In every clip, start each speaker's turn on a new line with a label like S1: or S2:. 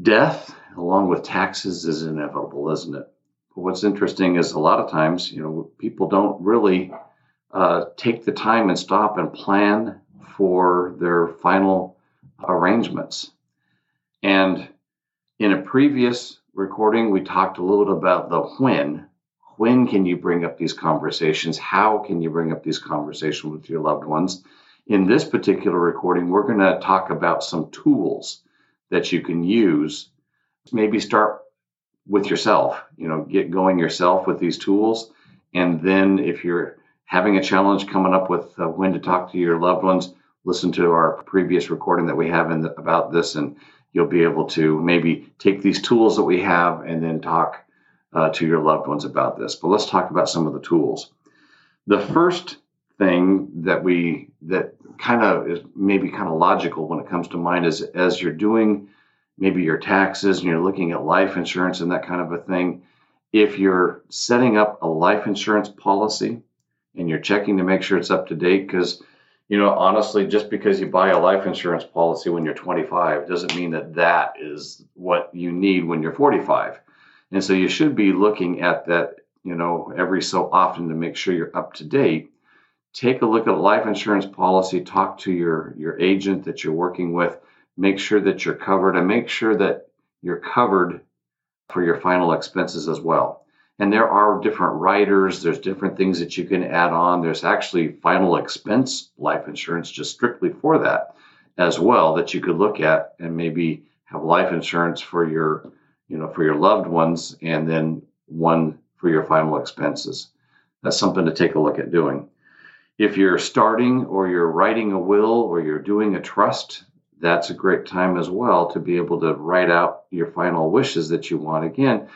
S1: Death, along with taxes, is inevitable, isn't it? But what's interesting is a lot of times, you know, people don't really uh, take the time and stop and plan for their final arrangements. And in a previous recording, we talked a little bit about the when. When can you bring up these conversations? How can you bring up these conversations with your loved ones? In this particular recording, we're going to talk about some tools that you can use. Maybe start with yourself, you know, get going yourself with these tools. And then if you're having a challenge coming up with uh, when to talk to your loved ones, listen to our previous recording that we have in the, about this, and you'll be able to maybe take these tools that we have and then talk uh, to your loved ones about this. But let's talk about some of the tools. The first thing that we that kind of is maybe kind of logical when it comes to mind is as you're doing maybe your taxes and you're looking at life insurance and that kind of a thing. If you're setting up a life insurance policy and you're checking to make sure it's up to date, because you know, honestly, just because you buy a life insurance policy when you're 25 doesn't mean that that is what you need when you're 45. And so you should be looking at that, you know, every so often to make sure you're up to date. Take a look at a life insurance policy, talk to your your agent that you're working with, make sure that you're covered and make sure that you're covered for your final expenses as well. And there are different riders, there's different things that you can add on. There's actually final expense life insurance just strictly for that as well that you could look at and maybe have life insurance for your, you know, for your loved ones and then one for your final expenses. That's something to take a look at doing. If you're starting or you're writing a will or you're doing a trust, that's a great time as well to be able to write out your final wishes that you want. Again,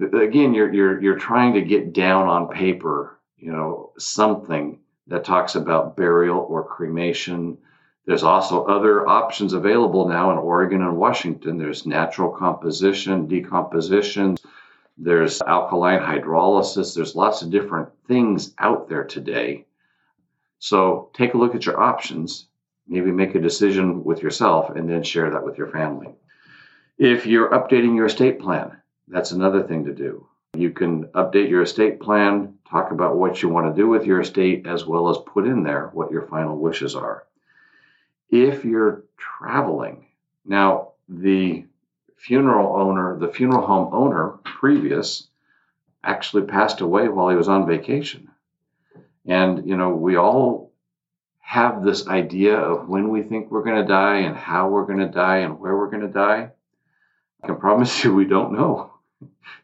S1: again you're you're you're trying to get down on paper you know something that talks about burial or cremation. There's also other options available now in Oregon and Washington. There's natural composition decomposition. There's alkaline hydrolysis. There's lots of different things out there today so take a look at your options maybe make a decision with yourself and then share that with your family if you're updating your estate plan that's another thing to do. You can update your estate plan, talk about what you want to do with your estate, as well as put in there what your final wishes are. If you're traveling, now the funeral owner, the funeral home owner previous, actually passed away while he was on vacation. And, you know, we all have this idea of when we think we're going to die and how we're going to die and where we're going to die. I can promise you we don't know.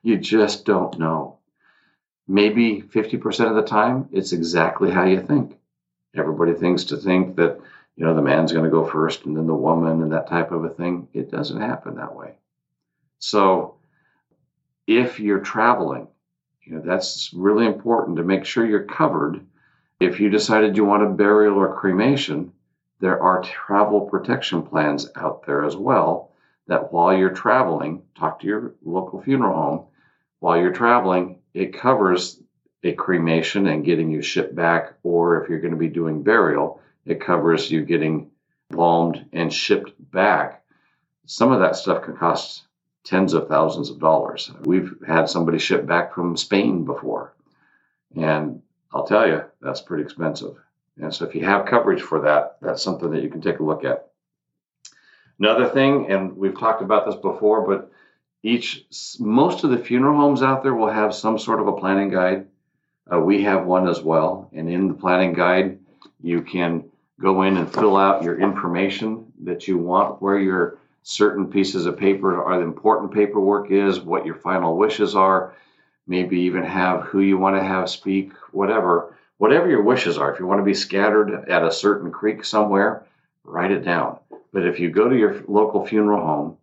S1: You just don't know. Maybe 50% of the time, it's exactly how you think. Everybody thinks to think that, you know, the man's going to go first and then the woman and that type of a thing. It doesn't happen that way. So if you're traveling, you know, that's really important to make sure you're covered. If you decided you want a burial or cremation, there are travel protection plans out there as well that while you're traveling, talk to your local funeral home. While you're traveling, it covers a cremation and getting you shipped back, or if you're going to be doing burial, it covers you getting embalmed and shipped back. Some of that stuff can cost tens of thousands of dollars. We've had somebody shipped back from Spain before, and I'll tell you, that's pretty expensive. And so, if you have coverage for that, that's something that you can take a look at. Another thing, and we've talked about this before, but each most of the funeral homes out there will have some sort of a planning guide. Uh, we have one as well, and in the planning guide, you can go in and fill out your information that you want, where your certain pieces of paper are the important paperwork is, what your final wishes are, maybe even have who you want to have speak, whatever. whatever your wishes are. If you want to be scattered at a certain creek somewhere, write it down. But if you go to your local funeral home,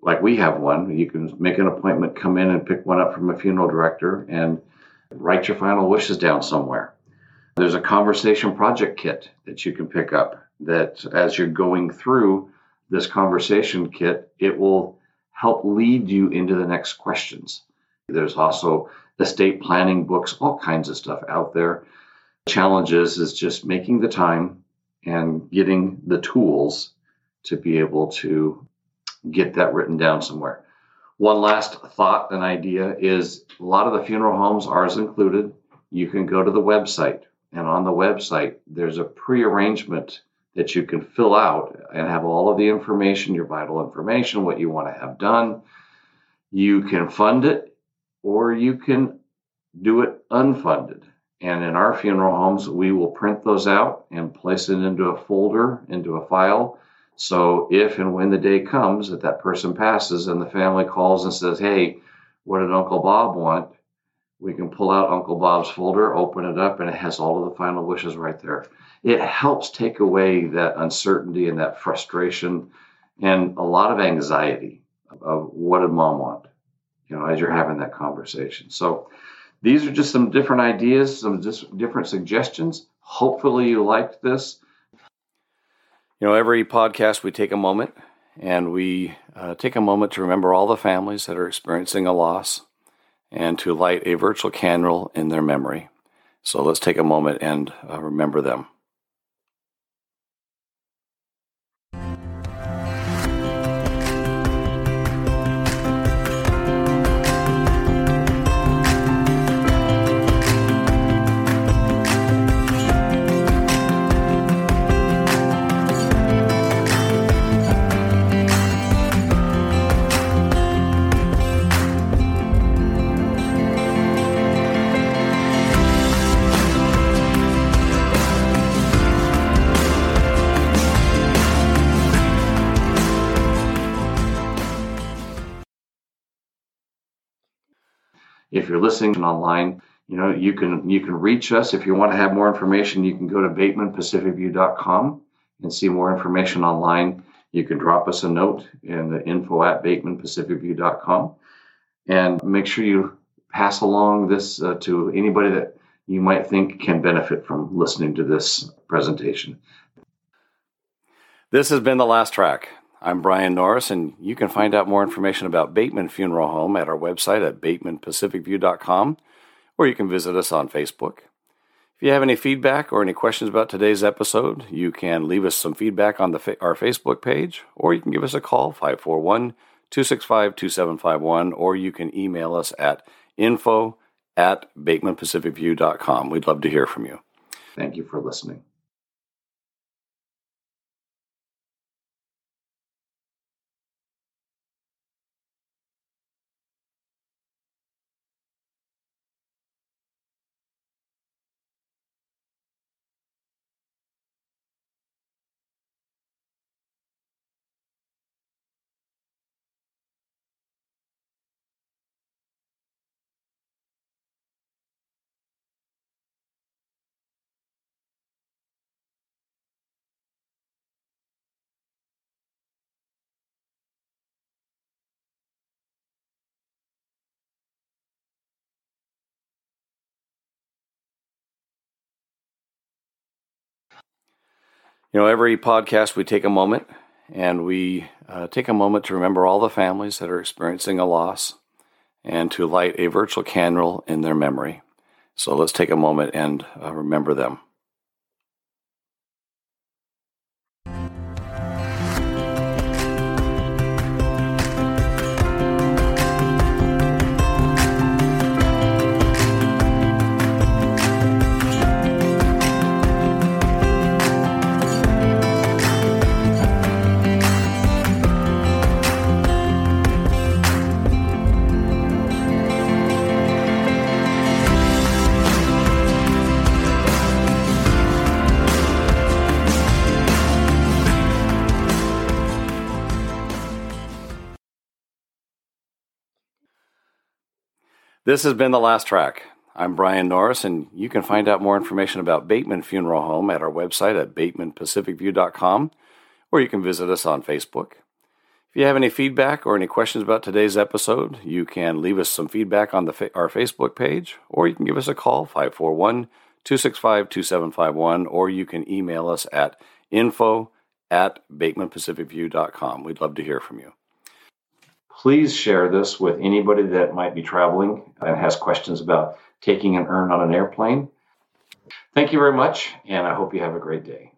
S1: like we have one, you can make an appointment, come in and pick one up from a funeral director and write your final wishes down somewhere. There's a conversation project kit that you can pick up that as you're going through this conversation kit, it will help lead you into the next questions. There's also estate planning books, all kinds of stuff out there. Challenges is just making the time and getting the tools to be able to get that written down somewhere. One last thought and idea is a lot of the funeral homes, ours included, you can go to the website, and on the website, there's a pre arrangement that you can fill out and have all of the information, your vital information, what you want to have done. You can fund it or you can do it unfunded. And in our funeral homes, we will print those out and place it into a folder, into a file. So if and when the day comes that that person passes and the family calls and says, Hey, what did Uncle Bob want? We can pull out Uncle Bob's folder, open it up, and it has all of the final wishes right there. It helps take away that uncertainty and that frustration and a lot of anxiety of what did mom want, you know, as you're having that conversation. So these are just some different ideas, some just different suggestions. Hopefully, you liked this.
S2: You know, every podcast we take a moment and we uh, take a moment to remember all the families that are experiencing a loss and to light a virtual candle in their memory. So let's take a moment and uh, remember them.
S1: If you're listening online, you know you can you can reach us if you want to have more information. You can go to batemanpacificview.com and see more information online. You can drop us a note in the info at batemanpacificview.com and make sure you pass along this uh, to anybody that you might think can benefit from listening to this presentation.
S2: This has been the last track. I'm Brian Norris, and you can find out more information about Bateman Funeral Home at our website at batemanpacificview.com, or you can visit us on Facebook. If you have any feedback or any questions about today's episode, you can leave us some feedback on the our Facebook page, or you can give us a call, 541 265 2751, or you can email us at info at batemanpacificview.com. We'd love to hear from you.
S1: Thank you for listening.
S2: You know, every podcast we take a moment and we uh, take a moment to remember all the families that are experiencing a loss and to light a virtual candle in their memory. So let's take a moment and uh, remember them. This has been the last track. I'm Brian Norris, and you can find out more information about Bateman Funeral Home at our website at batemanpacificview.com, or you can visit us on Facebook. If you have any feedback or any questions about today's episode, you can leave us some feedback on the, our Facebook page, or you can give us a call, 541 265 2751, or you can email us at info at batemanpacificview.com. We'd love to hear from you.
S1: Please share this with anybody that might be traveling and has questions about taking an urn on an airplane. Thank you very much, and I hope you have a great day.